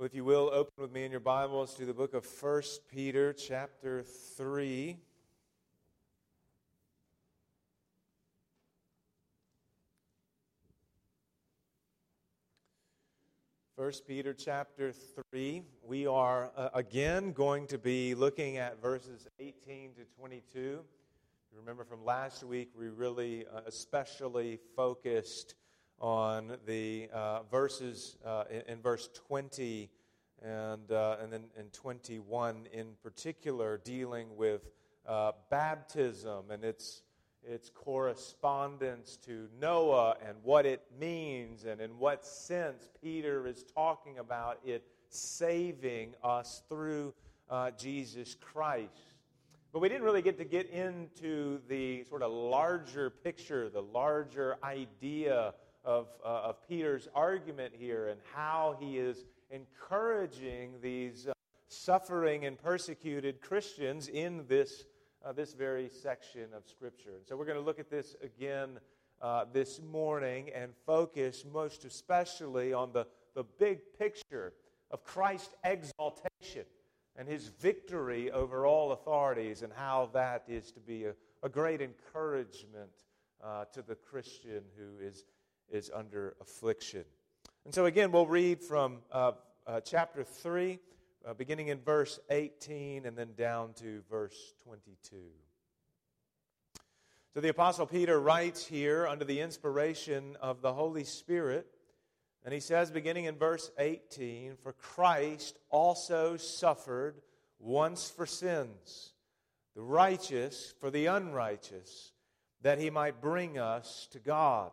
Well, if you will, open with me in your Bibles to the book of 1 Peter, chapter 3. First Peter chapter 3. We are uh, again going to be looking at verses 18 to 22. You remember from last week, we really uh, especially focused on the uh, verses uh, in, in, verse 20 and, uh, and then in 21 in particular, dealing with uh, baptism and its, its correspondence to Noah and what it means, and in what sense Peter is talking about it saving us through uh, Jesus Christ. But we didn't really get to get into the sort of larger picture, the larger idea of, uh, of Peter's argument here and how he is encouraging these uh, suffering and persecuted Christians in this, uh, this very section of Scripture. And so we're going to look at this again uh, this morning and focus most especially on the, the big picture of Christ's exaltation and his victory over all authorities and how that is to be a, a great encouragement uh, to the Christian who is is under affliction. And so, again, we'll read from uh, uh, chapter 3, uh, beginning in verse 18 and then down to verse 22. So, the Apostle Peter writes here under the inspiration of the Holy Spirit, and he says, beginning in verse 18, For Christ also suffered once for sins, the righteous for the unrighteous, that he might bring us to God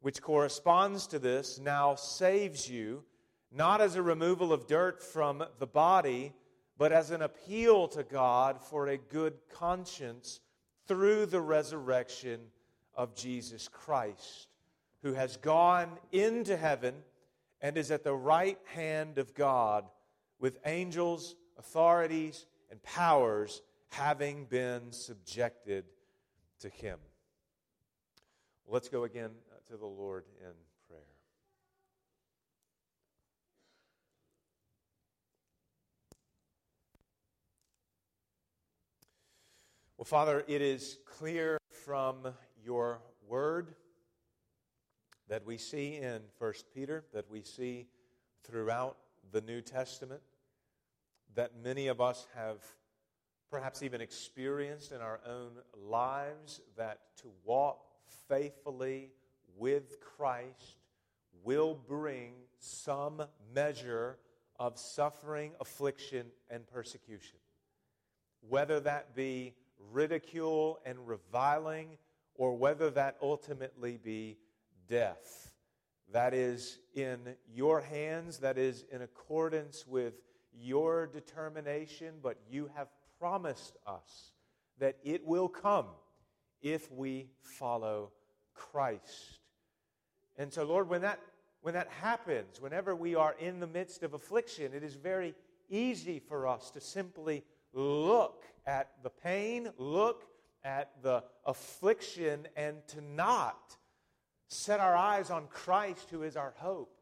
which corresponds to this, now saves you, not as a removal of dirt from the body, but as an appeal to God for a good conscience through the resurrection of Jesus Christ, who has gone into heaven and is at the right hand of God with angels, authorities, and powers having been subjected to him. Let's go again to the Lord in prayer. Well, Father, it is clear from your word that we see in 1 Peter, that we see throughout the New Testament, that many of us have perhaps even experienced in our own lives that to walk faithfully with Christ will bring some measure of suffering, affliction, and persecution. Whether that be ridicule and reviling, or whether that ultimately be death. That is in your hands, that is in accordance with your determination, but you have promised us that it will come if we follow Christ. And so, Lord, when that, when that happens, whenever we are in the midst of affliction, it is very easy for us to simply look at the pain, look at the affliction, and to not set our eyes on Christ, who is our hope.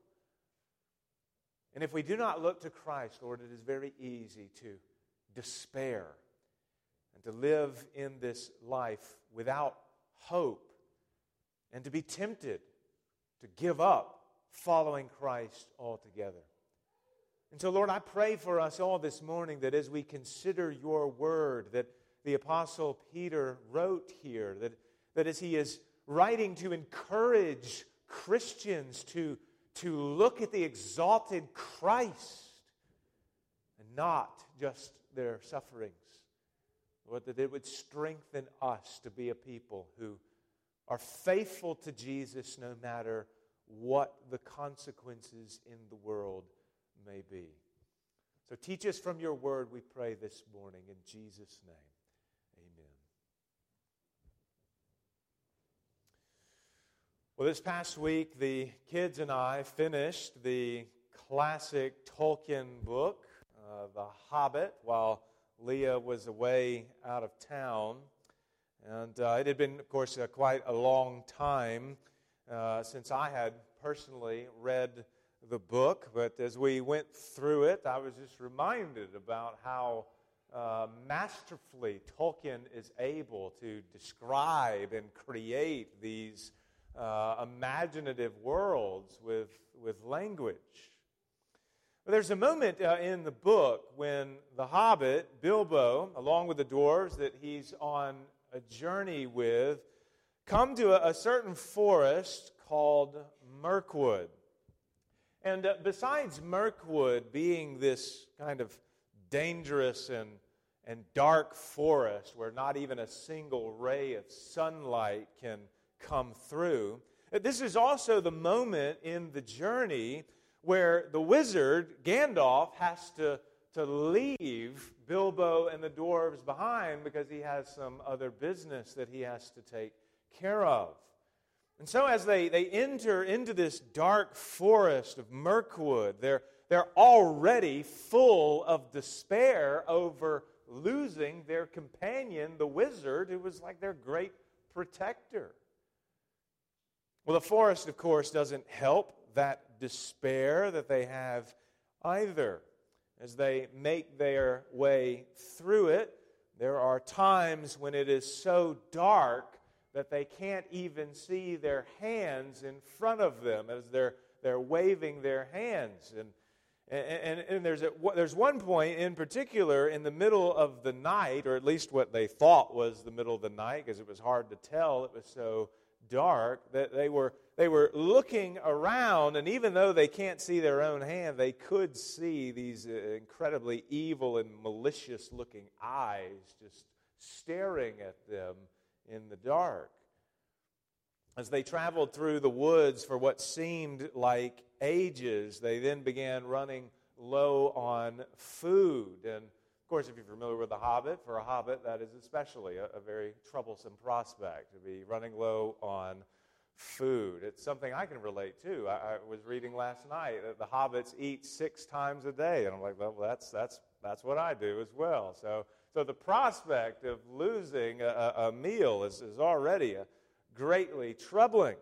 And if we do not look to Christ, Lord, it is very easy to despair and to live in this life without hope and to be tempted to give up following Christ altogether. And so, Lord, I pray for us all this morning that as we consider your word that the Apostle Peter wrote here, that, that as he is writing to encourage Christians to, to look at the exalted Christ and not just their sufferings, Lord, that it would strengthen us to be a people who are faithful to Jesus no matter what the consequences in the world may be. So teach us from your word, we pray this morning. In Jesus' name, amen. Well, this past week, the kids and I finished the classic Tolkien book, uh, The Hobbit, while Leah was away out of town. And uh, it had been, of course, uh, quite a long time uh, since I had personally read the book, but as we went through it, I was just reminded about how uh, masterfully Tolkien is able to describe and create these uh, imaginative worlds with, with language. There's a moment uh, in the book when the hobbit, Bilbo, along with the dwarves that he's on a journey with, come to a, a certain forest called Mirkwood. And uh, besides Mirkwood being this kind of dangerous and, and dark forest where not even a single ray of sunlight can come through, uh, this is also the moment in the journey where the wizard, Gandalf, has to, to leave Bilbo and the dwarves behind because he has some other business that he has to take care of. And so, as they, they enter into this dark forest of Mirkwood, they're, they're already full of despair over losing their companion, the wizard, who was like their great protector. Well, the forest, of course, doesn't help that despair that they have either. As they make their way through it, there are times when it is so dark that they can't even see their hands in front of them as they're, they're waving their hands. And, and, and, there's, a, there's one point in particular in the middle of the night, or at least what they thought was the middle of the night, because it was hard to tell, it was so dark, that they were, they were looking around, and even though they can't see their own hand, they could see these uh, incredibly evil and malicious looking eyes just staring at them in the dark. As they traveled through the woods for what seemed like ages, they then began running low on food. And of course, if you're familiar with The Hobbit, for a hobbit, that is especially a, a very troublesome prospect to be running low on food. It's something I can relate to. I, I, was reading last night that the hobbits eat six times a day, and I'm like, well, that's that's that's what I do as well. So so the prospect of losing a, a meal is, is already greatly troubling.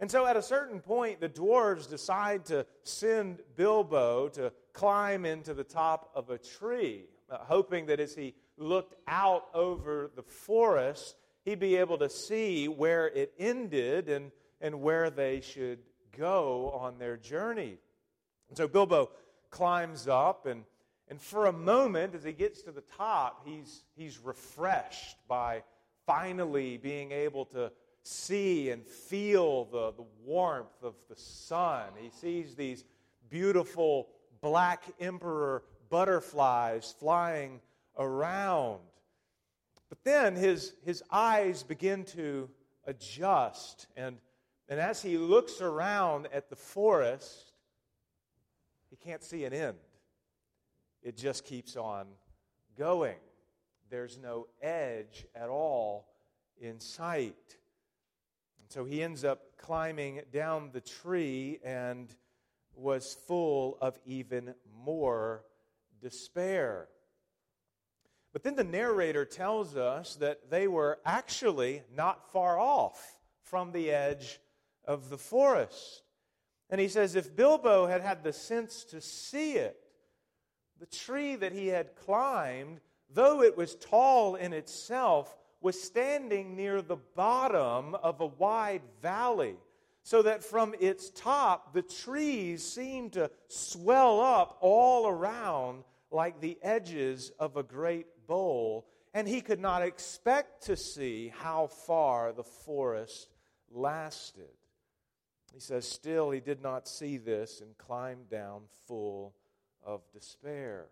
And so at a certain point, the dwarves decide to send Bilbo to climb into the top of a tree, uh, hoping that as he looked out over the forest, he'd be able to see where it ended and, and where they should go on their journey. And so Bilbo climbs up and and for a moment, as he gets to the top, he's, he's refreshed by finally being able to see and feel the, the warmth of the sun. He sees these beautiful black emperor butterflies flying around. But then his, his eyes begin to adjust, and, and as he looks around at the forest, he can't see an end it just keeps on going. There's no edge at all in sight. And so he ends up climbing down the tree and was full of even more despair. But then the narrator tells us that they were actually not far off from the edge of the forest. And he says if Bilbo had had the sense to see it, the tree that he had climbed, though it was tall in itself, was standing near the bottom of a wide valley, so that from its top the trees seemed to swell up all around like the edges of a great bowl, and he could not expect to see how far the forest lasted. He says, Still, he did not see this and climbed down full of despair.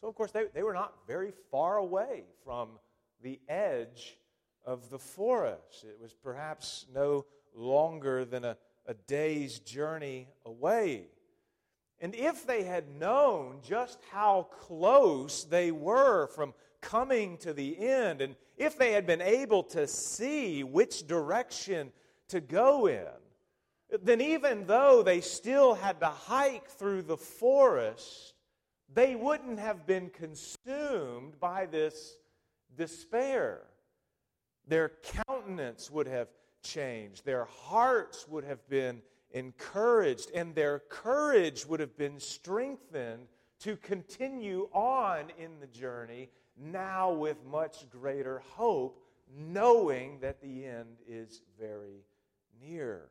So, of course, they, they were not very far away from the edge of the forest. It was perhaps no longer than a, a day's journey away. And if they had known just how close they were from coming to the end, and if they had been able to see which direction to go in, then even though they still had to hike through the forest, they wouldn't have been consumed by this despair. Their countenance would have changed, their hearts would have been encouraged, and their courage would have been strengthened to continue on in the journey, now with much greater hope, knowing that the end is very near.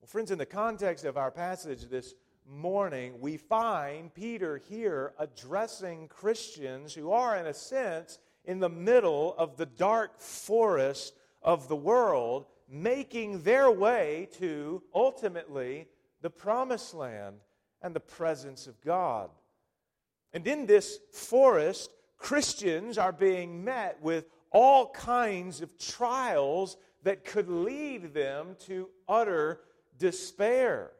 Well, friends, in the context of our passage this morning, we find Peter here addressing Christians who are, in a sense, in the middle of the dark forest of the world making their way to ultimately the promised land and the presence of God. And in this forest, Christians are being met with all kinds of trials that could lead them to utter despair.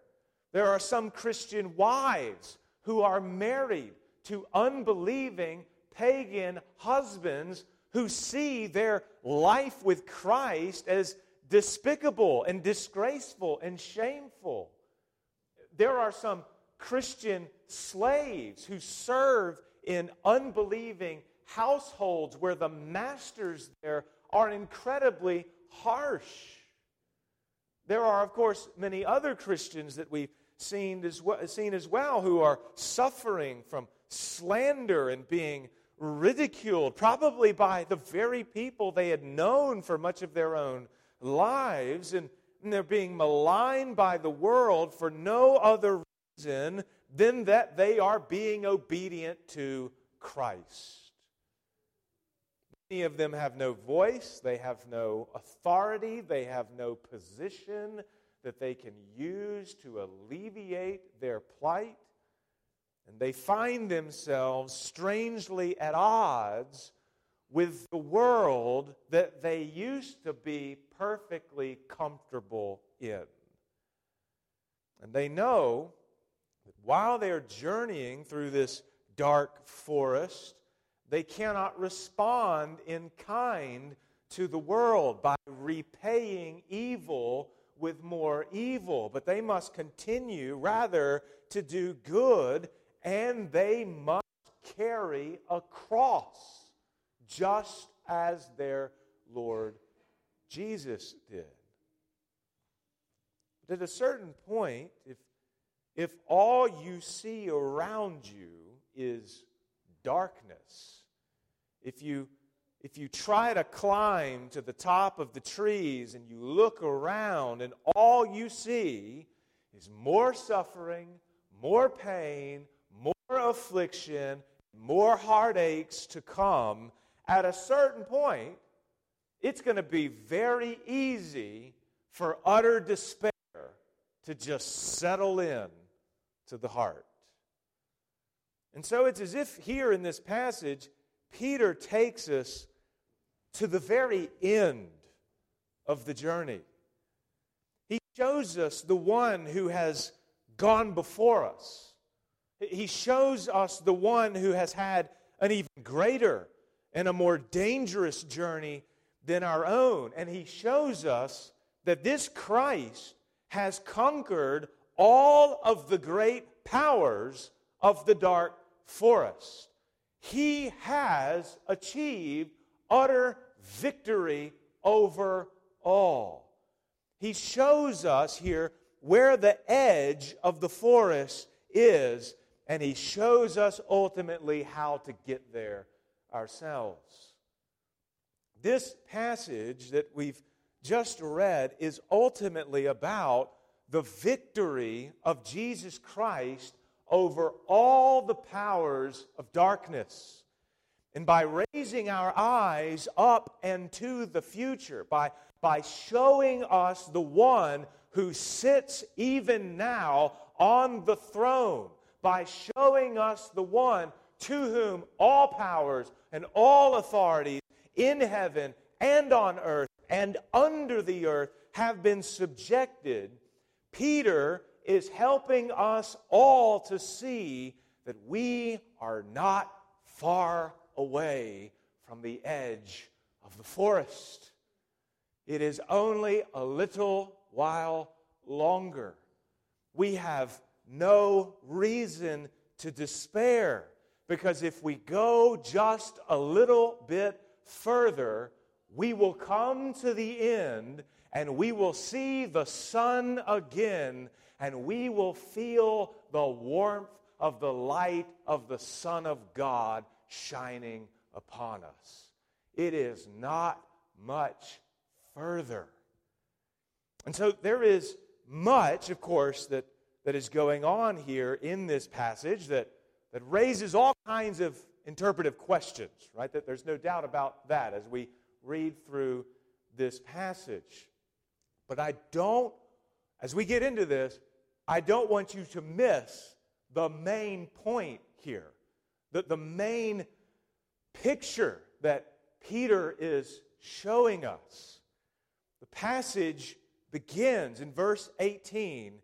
There are some Christian wives who are married to unbelieving pagan husbands who see their life with Christ as despicable and disgraceful and shameful. There are some Christian slaves who serve in unbelieving households where the masters there are incredibly harsh. There are, of course, many other Christians that we've seen as, well, seen as well who are suffering from slander and being ridiculed, probably by the very people they had known for much of their own lives, and, they're being maligned by the world for no other reason than that they are being obedient to Christ. Many of them have no voice, they have no authority, they have no position that they can use to alleviate their plight. And they find themselves strangely at odds with the world that they used to be perfectly comfortable in. And they know that while they're journeying through this dark forest, they cannot respond in kind to the world by repaying evil with more evil, but they must continue rather to do good, and they must carry a cross just as their Lord Jesus did. But at a certain point, if, if all you see around you is darkness, if you, if you try to climb to the top of the trees and you look around and all you see is more suffering, more pain, more affliction, more heartaches to come, at a certain point, it's going to be very easy for utter despair to just settle in to the heart. And so it's as if here in this passage, Peter takes us to the very end of the journey. He shows us the one who has gone before us. He shows us the one who has had an even greater and a more dangerous journey than our own. And he shows us that this Christ has conquered all of the great powers of the dark forest. He has achieved utter victory over all. He shows us here where the edge of the forest is, and he shows us ultimately how to get there ourselves. This passage that we've just read is ultimately about the victory of Jesus Christ over all the powers of darkness. And by raising our eyes up and to the future, by, by showing us the one who sits even now on the throne, by showing us the one to whom all powers and all authorities in heaven and on earth and under the earth have been subjected, Peter is helping us all to see that we are not far away from the edge of the forest. It is only a little while longer. We have no reason to despair because if we go just a little bit further, we will come to the end and we will see the sun again and we will feel the warmth of the light of the Son of God shining upon us. It is not much further. And so there is much, of course, that, that is going on here in this passage that, that raises all kinds of interpretive questions, right? That there's no doubt about that as we read through this passage. But I don't, as we get into this, I don't want you to miss the main point here, the, the main picture that Peter is showing us. The passage begins in verse 18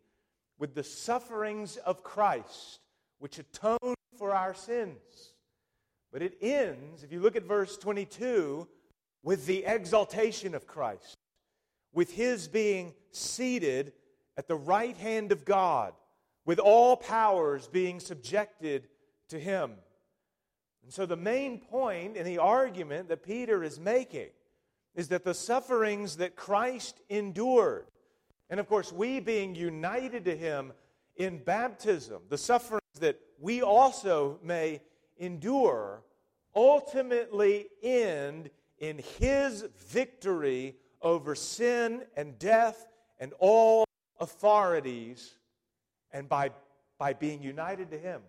with the sufferings of Christ, which atone for our sins. But it ends, if you look at verse 22, with the exaltation of Christ, with his being seated at the right hand of God, with all powers being subjected to him. And so, the main point in the argument that Peter is making is that the sufferings that Christ endured, and of course, we being united to him in baptism, the sufferings that we also may endure, ultimately end in his victory over sin and death and all authorities. And by, by being united to him,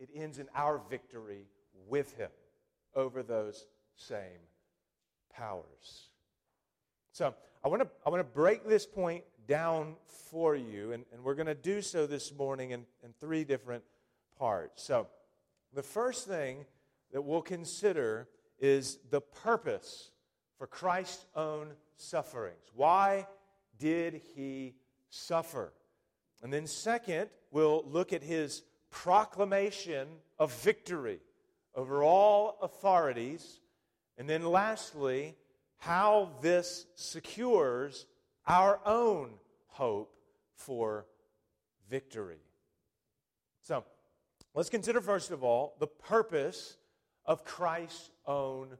it ends in our victory with him over those same powers. So I want to I want to break this point down for you, and, and we're going to do so this morning in, in three different parts. So the first thing that we'll consider is the purpose for Christ's own sufferings. Why did he suffer? And then, second, we'll look at his proclamation of victory over all authorities. And then, lastly, how this secures our own hope for victory. Let's consider first of all the purpose of Christ's own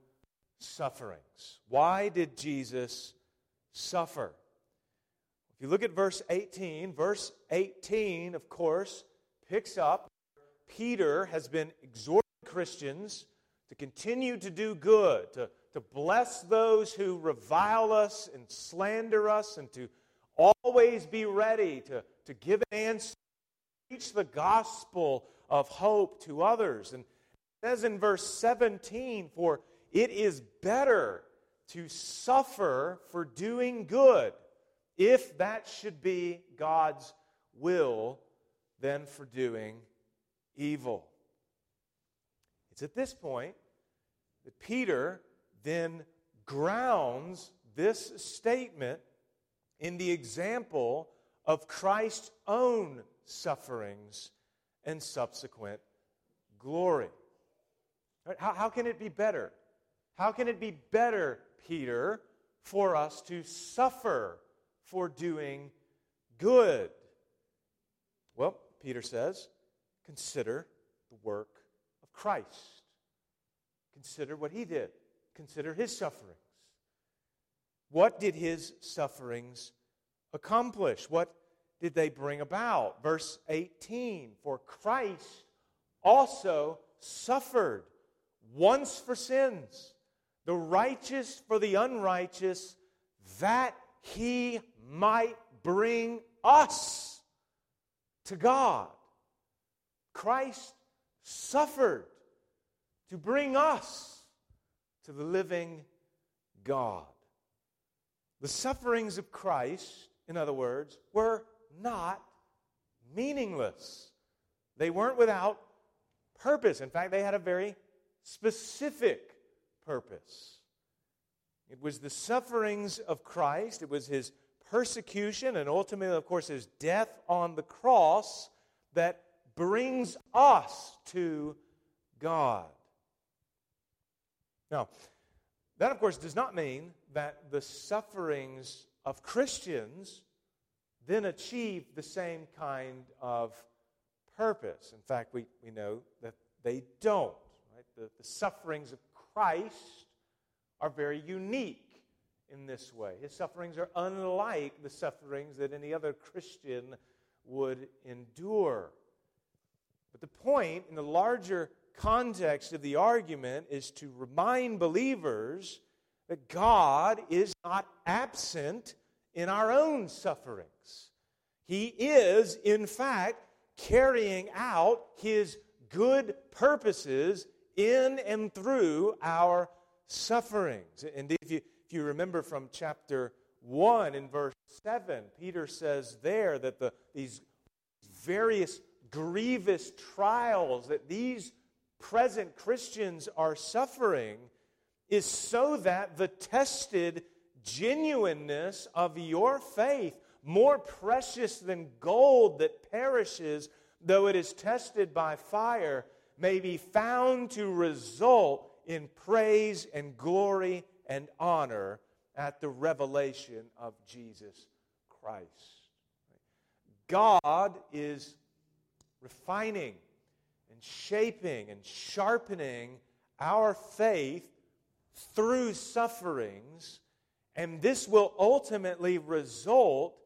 sufferings. Why did Jesus suffer? If you look at verse 18, verse 18, of course, picks up Peter has been exhorting Christians to continue to do good, to, to bless those who revile us and slander us, and to always be ready to, to give an answer, preach the gospel of hope to others. And it says in verse 17, For it is better to suffer for doing good, if that should be God's will, than for doing evil. It's at this point that Peter then grounds this statement in the example of Christ's own sufferings and subsequent glory. How, how can it be better? How can it be better, Peter, for us to suffer for doing good? Well, Peter says, consider the work of Christ. Consider what he did. Consider his sufferings. What did his sufferings accomplish? What did they bring about? Verse 18 For Christ also suffered once for sins, the righteous for the unrighteous, that he might bring us to God. Christ suffered to bring us to the living God. The sufferings of Christ, in other words, were not meaningless. They weren't without purpose. In fact, they had a very specific purpose. It was the sufferings of Christ, it was his persecution and ultimately, of course, his death on the cross that brings us to God. Now, that, of course, does not mean that the sufferings of Christians then achieve the same kind of purpose. In fact, we, we know that they don't. Right? The, the sufferings of Christ are very unique in this way. His sufferings are unlike the sufferings that any other Christian would endure. But the point in the larger context of the argument is to remind believers that God is not absent in our own sufferings. He is, in fact, carrying out his good purposes in and through our sufferings. And if you, if you remember from chapter 1 in verse 7, Peter says there that the, these various grievous trials that these present Christians are suffering is so that the tested genuineness of your faith, more precious than gold that perishes, though it is tested by fire, may be found to result in praise and glory and honor at the revelation of Jesus Christ. God is refining and shaping and sharpening our faith through sufferings, and this will ultimately result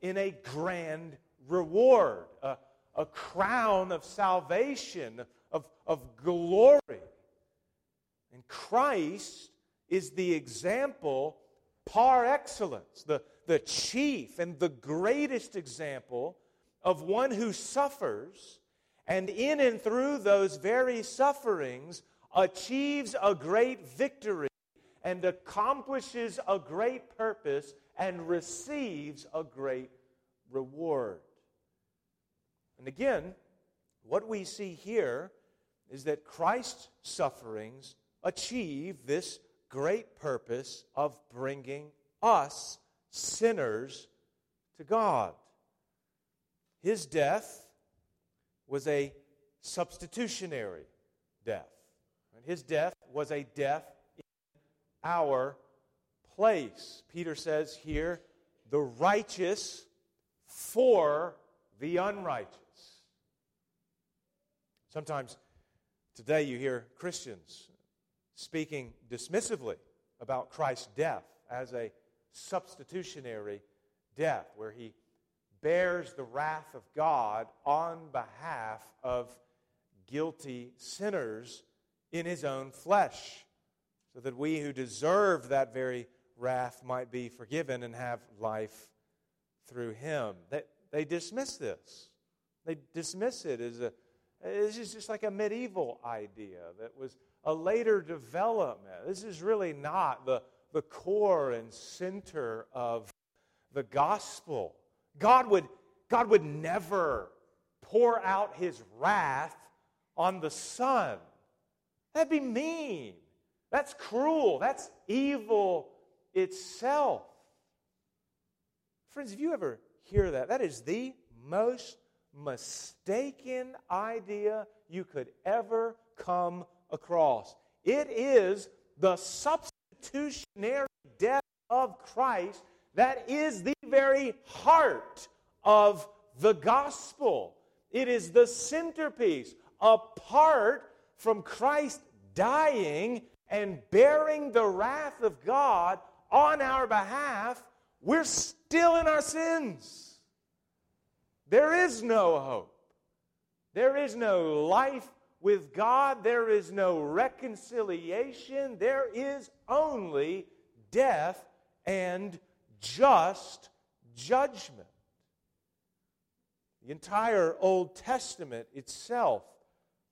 in a grand reward, a, a crown of salvation, of, of glory. And Christ is the example par excellence, the, the chief and the greatest example of one who suffers and in and through those very sufferings achieves a great victory and accomplishes a great purpose and receives a great reward. And again, what we see here is that Christ's sufferings achieve this great purpose of bringing us sinners to God. His death was a substitutionary death. And His death was a death our place. Peter says here, the righteous for the unrighteous. Sometimes today you hear Christians speaking dismissively about Christ's death as a substitutionary death, where he bears the wrath of God on behalf of guilty sinners in his own flesh, so that we who deserve that very wrath might be forgiven and have life through him. They, they dismiss this. They dismiss it as a this is just like a medieval idea that was a later development. This is really not the, the core and center of the gospel. God would, God would never pour out his wrath on the Son. That'd be mean. That's cruel. That's evil itself. Friends, if you ever hear that, that is the most mistaken idea you could ever come across. It is the substitutionary death of Christ that is the very heart of the gospel. It is the centerpiece. Apart from Christ dying and bearing the wrath of God on our behalf, we're still in our sins. There is no hope. There is no life with God. There is no reconciliation. There is only death and just judgment. The entire Old Testament itself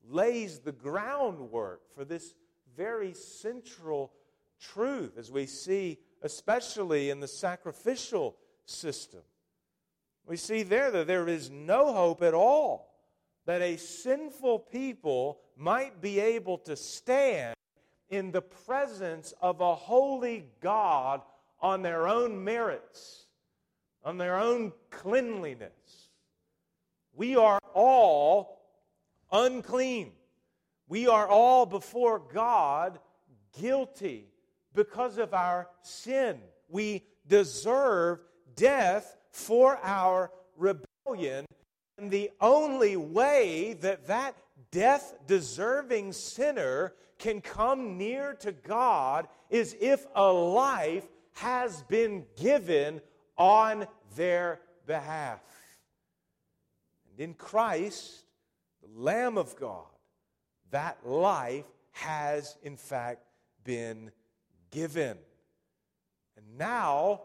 lays the groundwork for this very central truth, as we see, especially in the sacrificial system. We see there that there is no hope at all that a sinful people might be able to stand in the presence of a holy God on their own merits. on their own cleanliness. We are all unclean. We are all before God guilty because of our sin. We deserve death for our rebellion. And the only way that that death deserving sinner can come near to God is if a life has been given on their behalf. And in Christ, the Lamb of God, that life has in fact been given. And now,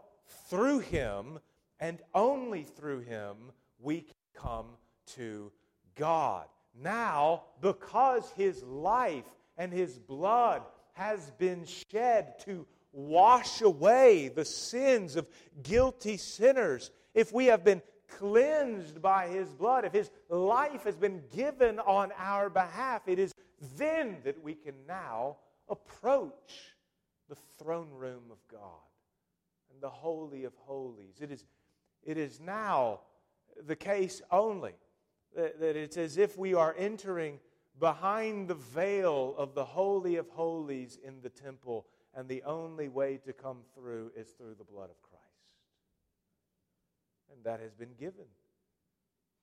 through him, and only through him, we come to God. Now, because his life and his blood has been shed to wash away the sins of guilty sinners, if we have been cleansed by his blood, if his life has been given on our behalf, it is then that we can now approach the throne room of God and the Holy of Holies. It is, it is now the case only that, that it's as if we are entering behind the veil of the Holy of Holies in the temple, and the only way to come through is through the blood of Christ. And that has been given.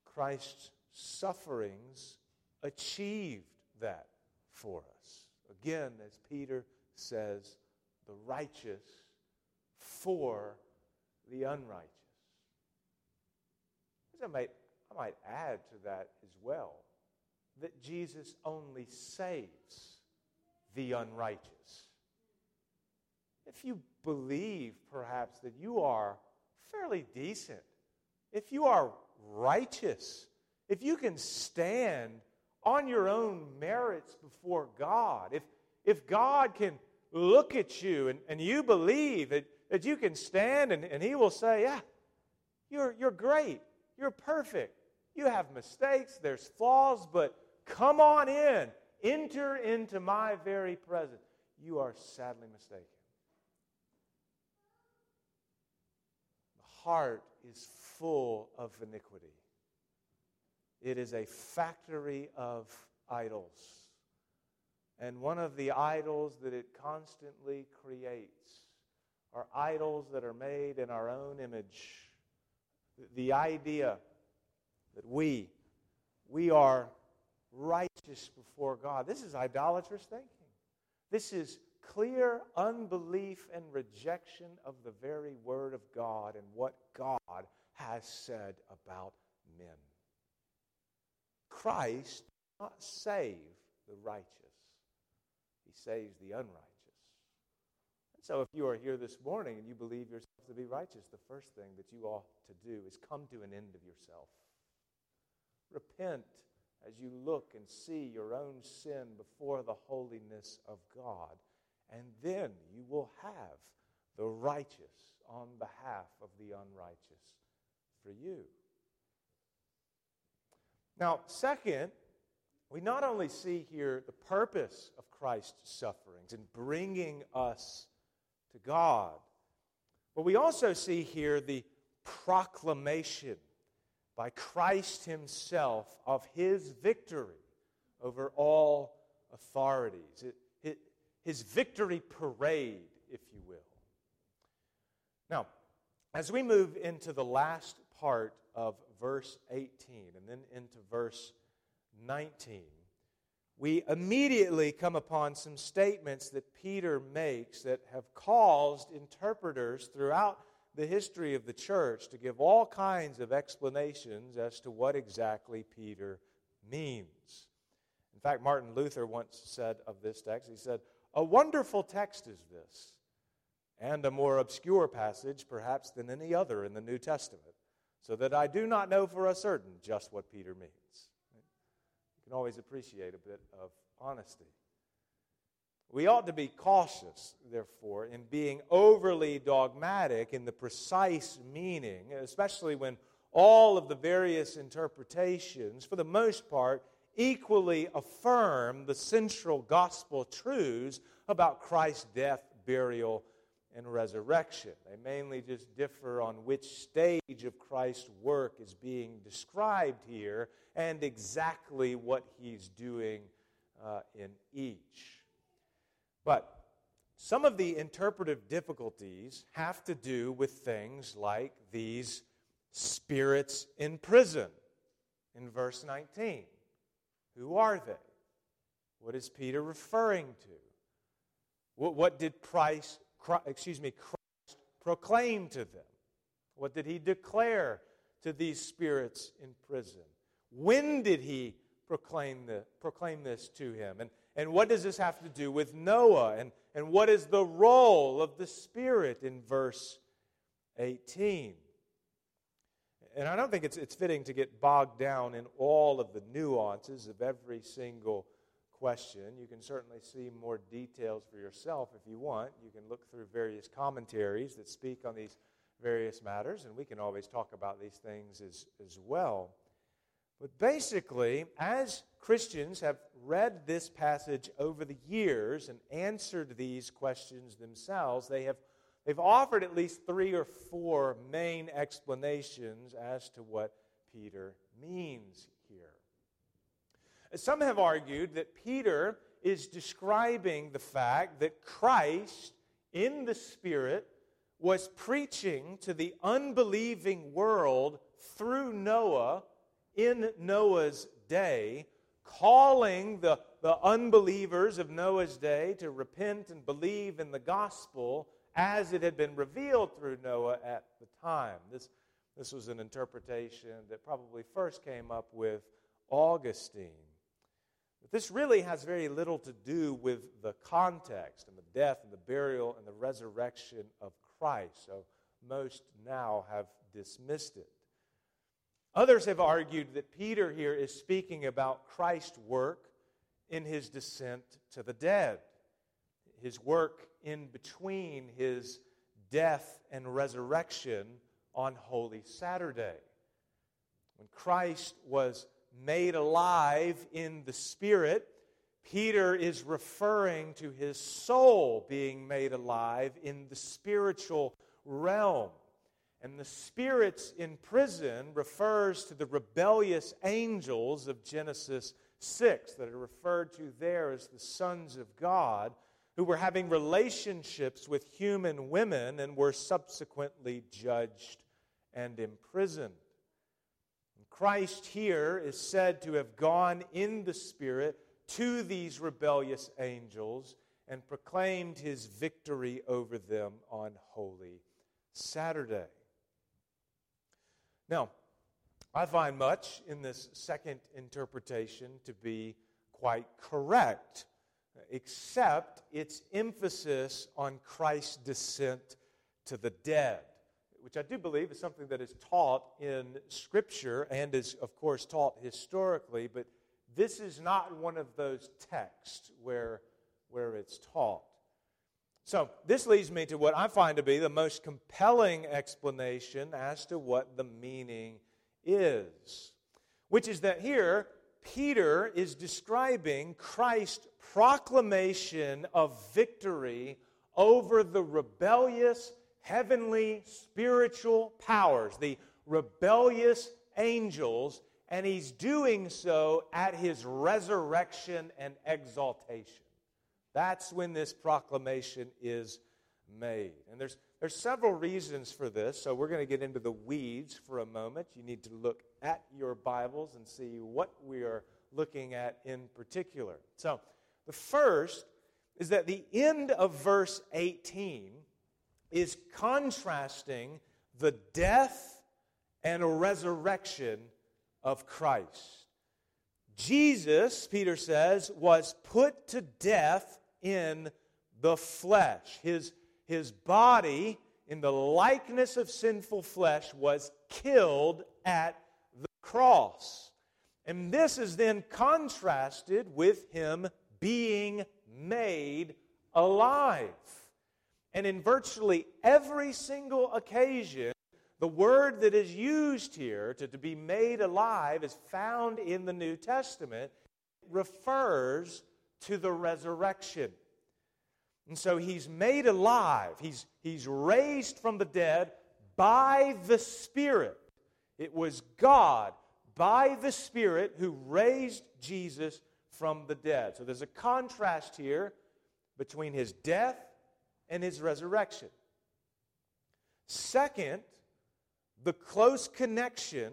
Christ's sufferings achieved that for us. Again, as Peter says, the righteous for the unrighteous. I might, I might add to that as well that Jesus only saves the unrighteous. If you believe, perhaps, that you are fairly decent, if you are righteous, if you can stand on your own merits before God, if, if God can look at you and, and you believe that, that you can stand and, and He will say, Yeah, you're, you're great, you're perfect, you have mistakes, there's flaws, but come on in, enter into my very presence. You are sadly mistaken. The heart is full of iniquity. It is a factory of idols. And one of the idols that it constantly creates are idols that are made in our own image. The idea that we, we are righteous before God. This is idolatrous thinking. This is clear unbelief and rejection of the very Word of God and what God has said about men. Christ does not save the righteous, He saves the unrighteous. And so, if you are here this morning and you believe yourself to be righteous, the first thing that you ought to do is come to an end of yourself. Repent as you look and see your own sin before the holiness of God, and then you will have the righteous on behalf of the unrighteous for you. Now, second, we not only see here the purpose of Christ's sufferings in bringing us to God, but we also see here the proclamation by Christ Himself of His victory over all authorities. His victory parade, if you will. Now, as we move into the last part of verse 18 and then into verse 19, we immediately come upon some statements that Peter makes that have caused interpreters throughout the history of the church to give all kinds of explanations as to what exactly Peter means. In fact, Martin Luther once said of this text, he said, A wonderful text is this, and a more obscure passage, perhaps, than any other in the New Testament so that I do not know for a certain just what Peter means. You can always appreciate a bit of honesty. We ought to be cautious, therefore, in being overly dogmatic in the precise meaning, especially when all of the various interpretations, for the most part, equally affirm the central gospel truths about Christ's death, burial, and resurrection. They mainly just differ on which stage of Christ's work is being described here and exactly what he's doing uh, in each. But some of the interpretive difficulties have to do with things like these spirits in prison in verse 19. Who are they? What is Peter referring to? What, did Christ, excuse me, Christ proclaim to them? What did he declare to these spirits in prison? When did he proclaim, the, proclaim this to him? And, and what does this have to do with Noah? And, and what is the role of the Spirit in verse 18? And I don't think it's, it's fitting to get bogged down in all of the nuances of every single question. You can certainly see more details for yourself if you want. You can look through various commentaries that speak on these various matters, and we can always talk about these things as, as well. But basically, as Christians have read this passage over the years and answered these questions themselves, they have they've offered at least three or four main explanations as to what Peter means here. Some have argued that Peter is describing the fact that Christ, in the Spirit, was preaching to the unbelieving world through Noah in Noah's day, calling the, the unbelievers of Noah's day to repent and believe in the gospel as it had been revealed through Noah at the time. This, this was an interpretation that probably first came up with Augustine. But this really has very little to do with the context and the death and the burial and the resurrection of Christ. So most now have dismissed it. Others have argued that Peter here is speaking about Christ's work in his descent to the dead, his work in between his death and resurrection on Holy Saturday. When Christ was made alive in the Spirit, Peter is referring to his soul being made alive in the spiritual realm. And the spirits in prison refers to the rebellious angels of Genesis 6 that are referred to there as the sons of God who were having relationships with human women and were subsequently judged and imprisoned. Christ here is said to have gone in the Spirit to these rebellious angels and proclaimed his victory over them on Holy Saturday. Now, I find much in this second interpretation to be quite correct, except its emphasis on Christ's descent to the dead which I do believe is something that is taught in Scripture and is, of course, taught historically, but this is not one of those texts where, where it's taught. So, this leads me to what I find to be the most compelling explanation as to what the meaning is, which is that here, Peter is describing Christ's proclamation of victory over the rebellious heavenly spiritual powers, the rebellious angels, and he's doing so at his resurrection and exaltation. That's when this proclamation is made. And there's, there's several reasons for this, so we're going to get into the weeds for a moment. You need to look at your Bibles and see what we are looking at in particular. So, the first is that the end of verse 18 is contrasting the death and resurrection of Christ. Jesus, Peter says, was put to death in the flesh. His, his body, in the likeness of sinful flesh, was killed at the cross. And this is then contrasted with him being made alive. And in virtually every single occasion, the word that is used here to, to be made alive is found in the New Testament. It refers to the resurrection. And so he's made alive, he's, he's raised from the dead by the Spirit. It was God by the Spirit who raised Jesus from the dead. So there's a contrast here between his death and his resurrection. Second, the close connection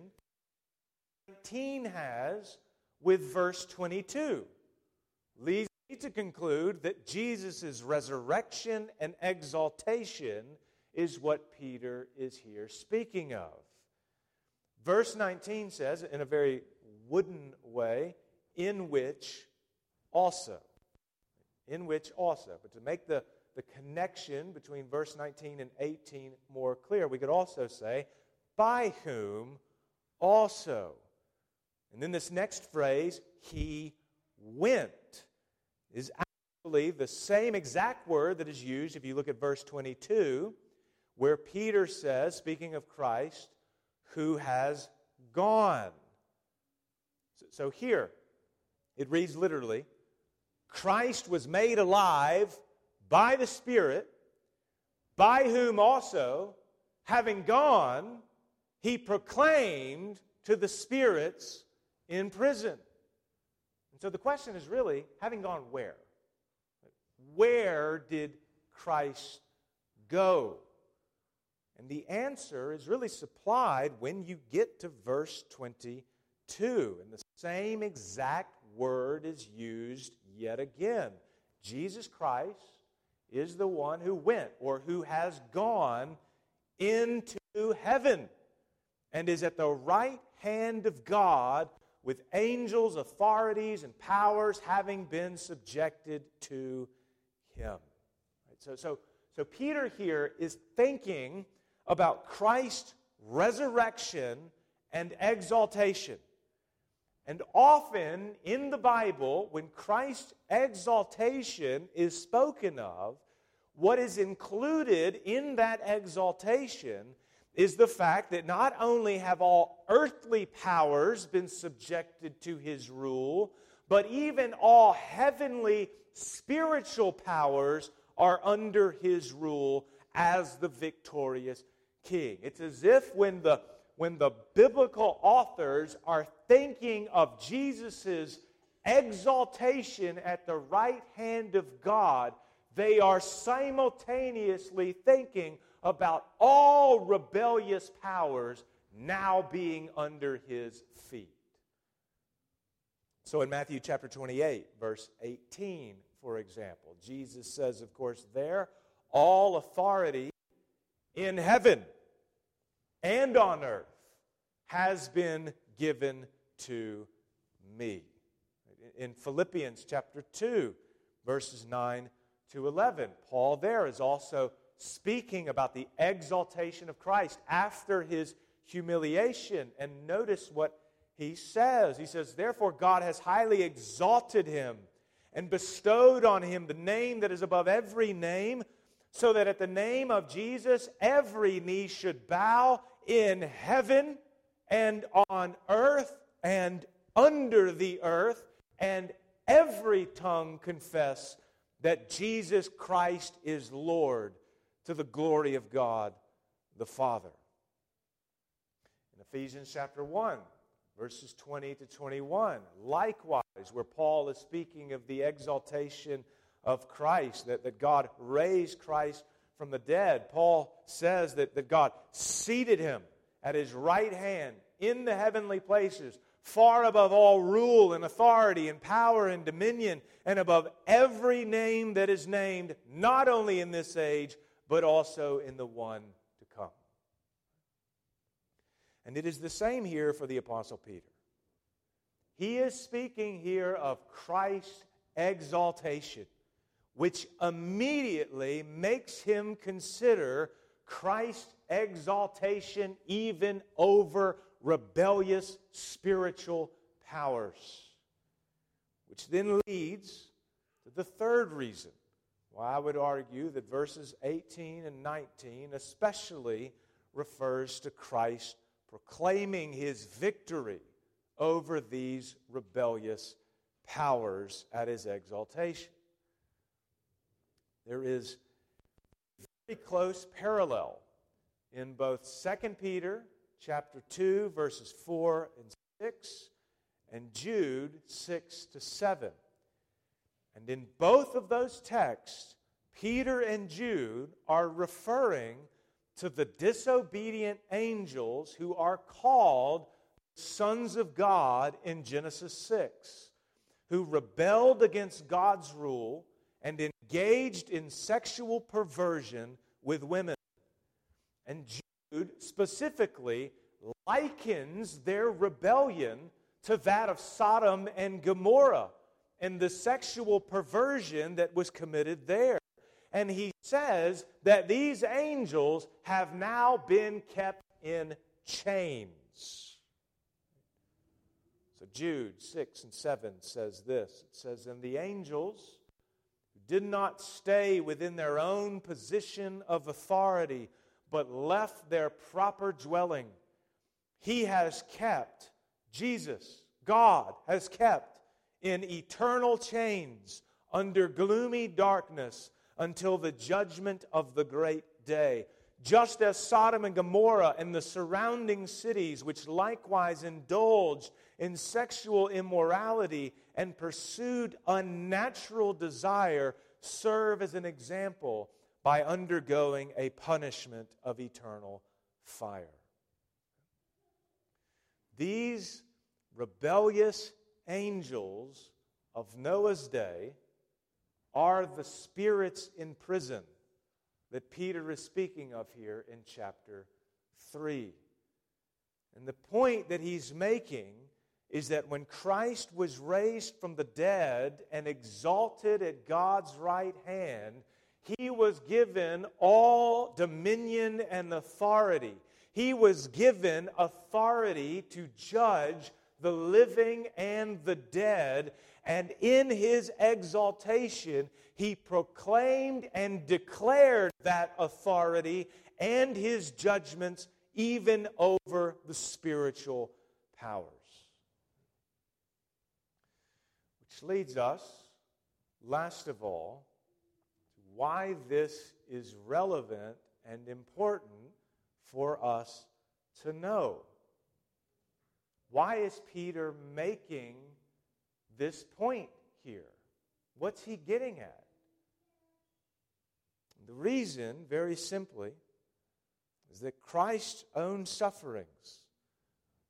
19 has with verse 22 leads me to conclude that Jesus' resurrection and exaltation is what Peter is here speaking of. Verse 19 says, in a very wooden way, in which also. In which also. But to make the, the connection between verse 19 and 18 more clear, we could also say, by whom also. And then this next phrase, he went, is actually the same exact word that is used if you look at verse 22, where Peter says, speaking of Christ, who has gone. So, so here, it reads literally Christ was made alive by the Spirit, by whom also, having gone, he proclaimed to the spirits in prison. And so the question is really having gone where? Where did Christ go? And the answer is really supplied when you get to verse 22. And the same exact word is used yet again. Jesus Christ is the one who went or who has gone into heaven and is at the right hand of God with angels, authorities, and powers having been subjected to him. So, so, so Peter here is thinking about Christ's resurrection and exaltation. And often in the Bible, when Christ's exaltation is spoken of, what is included in that exaltation is the fact that not only have all earthly powers been subjected to his rule, but even all heavenly spiritual powers are under his rule as the victorious king. It's as if when the when the biblical authors are thinking of Jesus' exaltation at the right hand of God, they are simultaneously thinking about all rebellious powers now being under his feet. So in Matthew chapter 28, verse 18, for example, Jesus says, of course, there, all authority in heaven and on earth has been given to me. In Philippians chapter 2, verses 9 to 11, Paul there is also speaking about the exaltation of Christ after his humiliation. And notice what he says. He says, Therefore, God has highly exalted him and bestowed on him the name that is above every name, so that at the name of Jesus every knee should bow in heaven and on earth and under the earth, and every tongue confess that Jesus Christ is Lord to the glory of God the Father. In Ephesians chapter 1, verses 20 to 21, likewise, where Paul is speaking of the exaltation of Christ, that, that God raised Christ from the dead, Paul says that, that God seated him at his right hand in the heavenly places, far above all rule and authority and power and dominion, and above every name that is named, not only in this age, but also in the one to come. And it is the same here for the Apostle Peter. He is speaking here of Christ's exaltation, which immediately makes him consider Christ's exaltation even over rebellious spiritual powers. Which then leads to the third reason well, I would argue that verses 18 and 19 especially refers to Christ proclaiming his victory over these rebellious powers at his exaltation. there is a very close parallel in both 2 Peter chapter 2 verses 4 and 6 and Jude 6 to 7. And in both of those texts, Peter and Jude are referring to the disobedient angels who are called sons of God in Genesis 6, who rebelled against God's rule and engaged in sexual perversion with women. And Specifically likens their rebellion to that of Sodom and Gomorrah and the sexual perversion that was committed there. And he says that these angels have now been kept in chains. So Jude 6 and 7 says this it says, And the angels did not stay within their own position of authority, but left their proper dwelling, he has kept, Jesus, God, has kept in eternal chains under gloomy darkness until the judgment of the great day. Just as Sodom and Gomorrah and the surrounding cities, which likewise indulged in sexual immorality and pursued unnatural desire, serve as an example by undergoing a punishment of eternal fire. These rebellious angels of Noah's day are the spirits in prison that Peter is speaking of here in chapter 3. And the point that he's making is that when Christ was raised from the dead and exalted at God's right hand, he was given all dominion and authority. He was given authority to judge the living and the dead. And in his exaltation, he proclaimed and declared that authority and his judgments even over the spiritual powers. Which leads us, last of all, why this is relevant and important for us to know. Why is Peter making this point here? What's he getting at? The reason, very simply, is that Christ's own sufferings,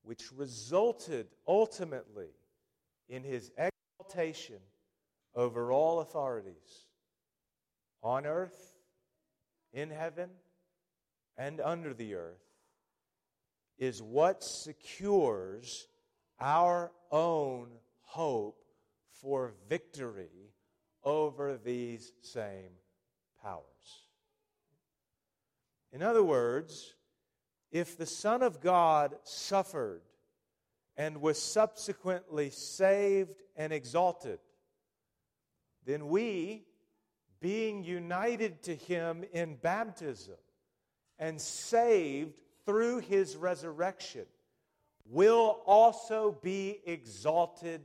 which resulted ultimately in his exaltation over all authorities on earth, in heaven, and under the earth, is what secures our own hope for victory over these same powers. In other words, if the Son of God suffered and was subsequently saved and exalted, then we, being united to him in baptism and saved through his resurrection will also be exalted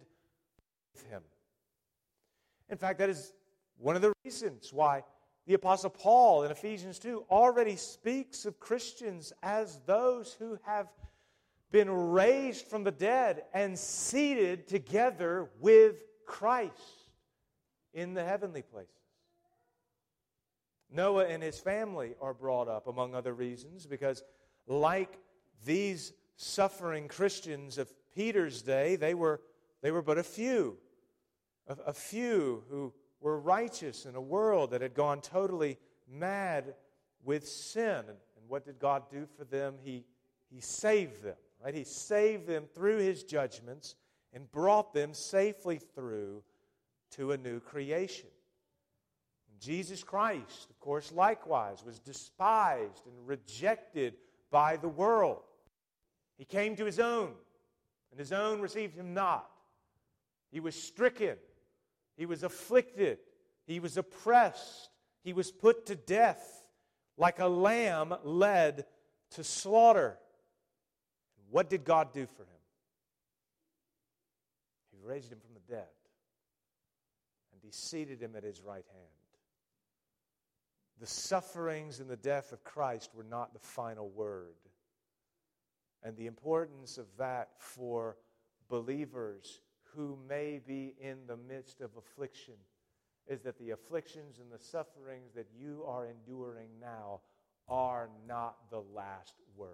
with him. In fact, that is one of the reasons why the Apostle Paul in Ephesians 2 already speaks of Christians as those who have been raised from the dead and seated together with Christ in the heavenly places. Noah and his family are brought up, among other reasons, because like these suffering Christians of Peter's day, they were, they were but a few, a, a few who were righteous in a world that had gone totally mad with sin. And, and what did God do for them? He, he saved them, right? He saved them through his judgments and brought them safely through to a new creation. Jesus Christ, of course, likewise was despised and rejected by the world. He came to his own, and his own received him not. He was stricken, he was afflicted, he was oppressed, he was put to death like a lamb led to slaughter. What did God do for him? He raised him from the dead, and he seated him at his right hand. The sufferings and the death of Christ were not the final word. And the importance of that for believers who may be in the midst of affliction is that the afflictions and the sufferings that you are enduring now are not the last word.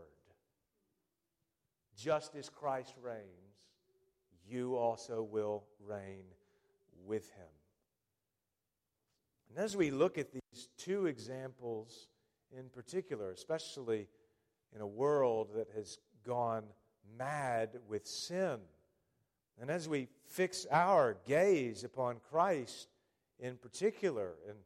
Just as Christ reigns, you also will reign with him. And as we look at these two examples in particular, especially in a world that has gone mad with sin, and as we fix our gaze upon Christ in particular and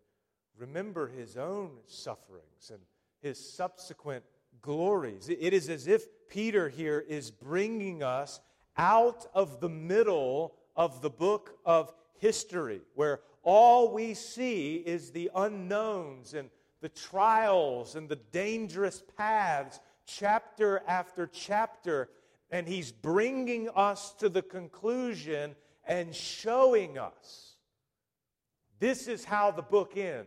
remember his own sufferings and his subsequent glories, it is as if Peter here is bringing us out of the middle of the book of history, where all we see is the unknowns and the trials and the dangerous paths, chapter after chapter. And he's bringing us to the conclusion and showing us this is how the book ends.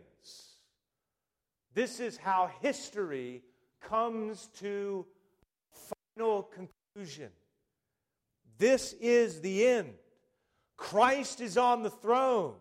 This is how history comes to final conclusion. This is the end. Christ is on the throne.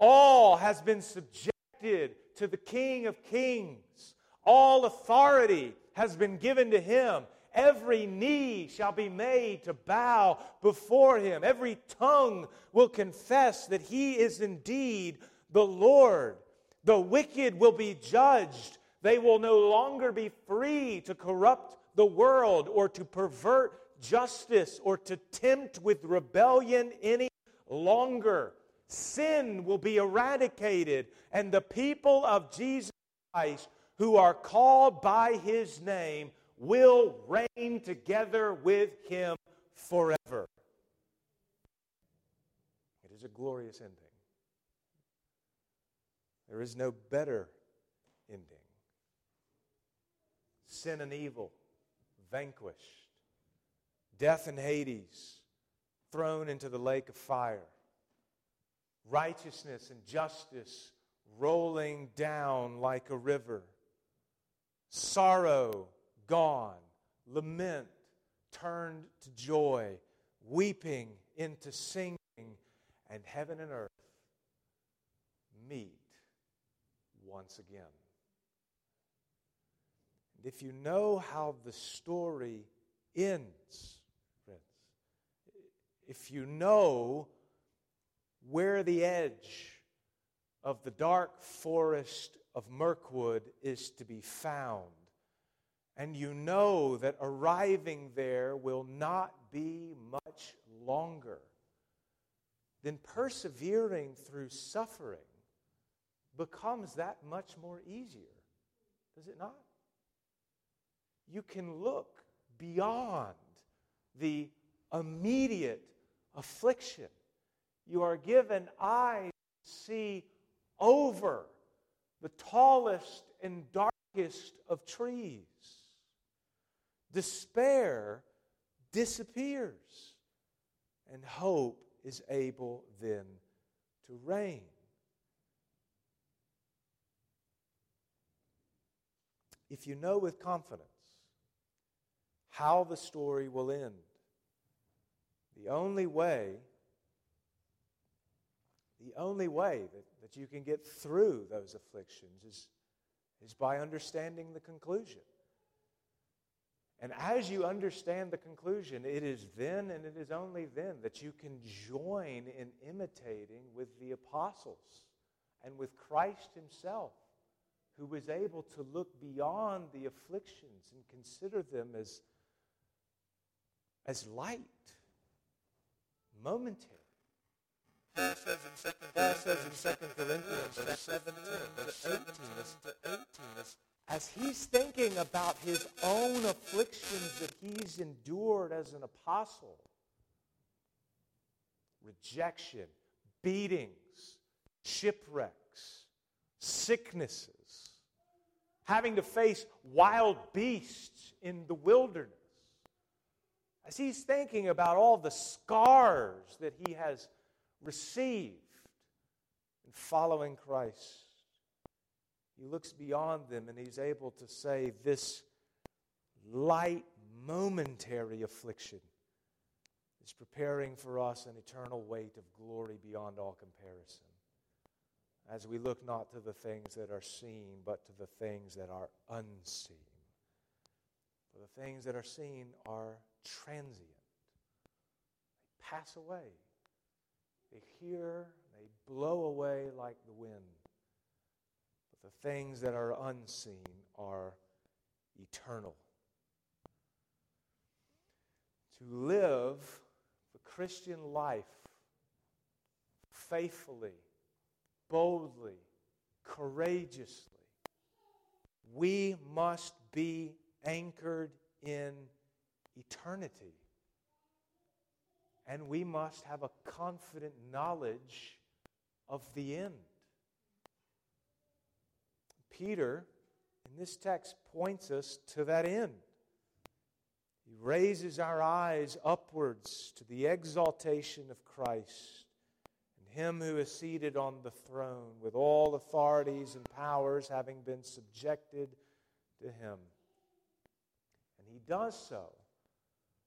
All has been subjected to the King of Kings. All authority has been given to him. Every knee shall be made to bow before him. Every tongue will confess that he is indeed the Lord. The wicked will be judged. They will no longer be free to corrupt the world or to pervert justice or to tempt with rebellion any longer. Sin will be eradicated, and the people of Jesus Christ who are called by his name will reign together with him forever. It is a glorious ending. There is no better ending. Sin and evil vanquished, death and Hades thrown into the lake of fire, righteousness and justice rolling down like a river, sorrow gone, lament turned to joy, weeping into singing, and heaven and earth meet once again. And if you know how the story ends, friends, if you know where the edge of the dark forest of Mirkwood is to be found, and you know that arriving there will not be much longer, then persevering through suffering becomes that much more easier. Does it not? You can look beyond the immediate affliction. You are given eyes to see over the tallest and darkest of trees. Despair disappears, and hope is able then to reign. If you know with confidence how the story will end, the only way the only way that, that you can get through those afflictions is, is by understanding the conclusion. And as you understand the conclusion, it is then and it is only then that you can join in imitating with the apostles and with Christ Himself, who was able to look beyond the afflictions and consider them as, as light, momentary. As he's thinking about his own afflictions that he's endured as an apostle rejection, beatings, shipwrecks, sicknesses, having to face wild beasts in the wilderness. As he's thinking about all the scars that he has received in following Christ, He looks beyond them and he's able to say, This light, momentary affliction is preparing for us an eternal weight of glory beyond all comparison. As we look not to the things that are seen, but to the things that are unseen. For the things that are seen are transient, they pass away, they hear, they blow away like the wind. But the things that are unseen are eternal. To live the Christian life faithfully, boldly, courageously, we must be anchored in eternity. And we must have a confident knowledge of the end. Peter, in this text, points us to that end. He raises our eyes upwards to the exaltation of Christ and Him who is seated on the throne, with all authorities and powers having been subjected to Him. And He does so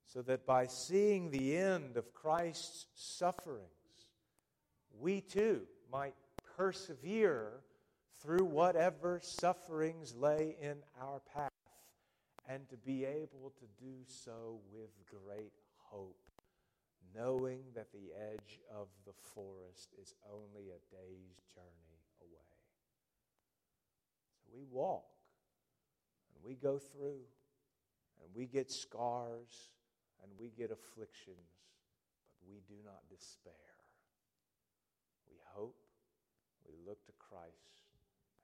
so that by seeing the end of Christ's sufferings, we too might persevere through whatever sufferings lay in our path and to be able to do so with great hope, knowing that the edge of the forest is only a day's journey away. So we walk and we go through and we get scars and we get afflictions, but we do not despair. We hope, we look to Christ,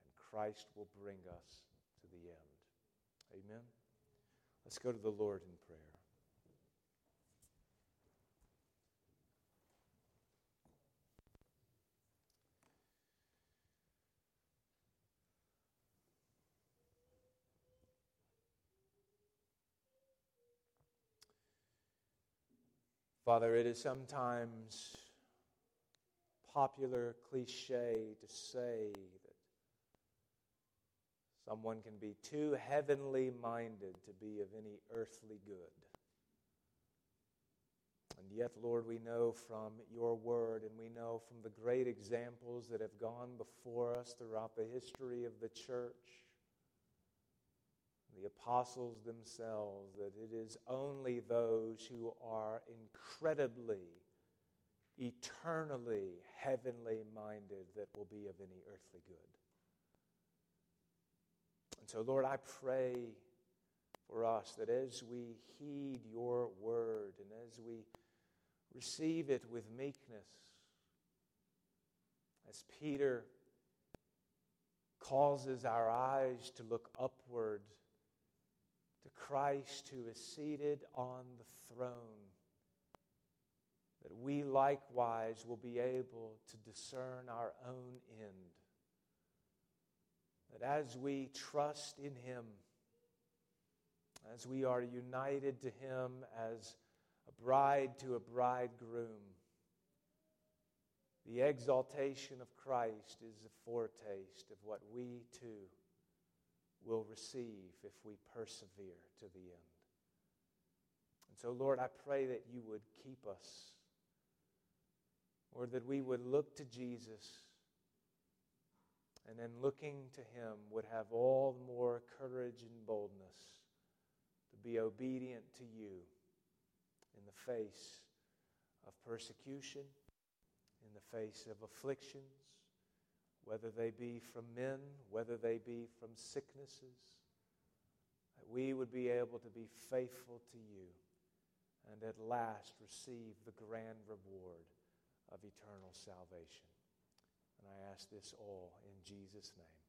and Christ will bring us to the end. Amen. Let's go to the Lord in prayer. Father, it is sometimes popular cliche to say that Someone can be too heavenly minded to be of any earthly good. And yet, Lord, we know from your word and we know from the great examples that have gone before us throughout the history of the church, the apostles themselves, that it is only those who are incredibly, eternally, heavenly minded that will be of any earthly good. And so, Lord, I pray for us that as we heed your word and as we receive it with meekness, as Peter causes our eyes to look upward to Christ who is seated on the throne, that we likewise will be able to discern our own end that as we trust in Him, as we are united to Him as a bride to a bridegroom, the exaltation of Christ is a foretaste of what we too will receive if we persevere to the end. And so, Lord, I pray that you would keep us, or that we would look to Jesus and then looking to him would have all the more courage and boldness to be obedient to you in the face of persecution, in the face of afflictions, whether they be from men, whether they be from sicknesses, that we would be able to be faithful to you and at last receive the grand reward of eternal salvation. And I ask this all in Jesus' name.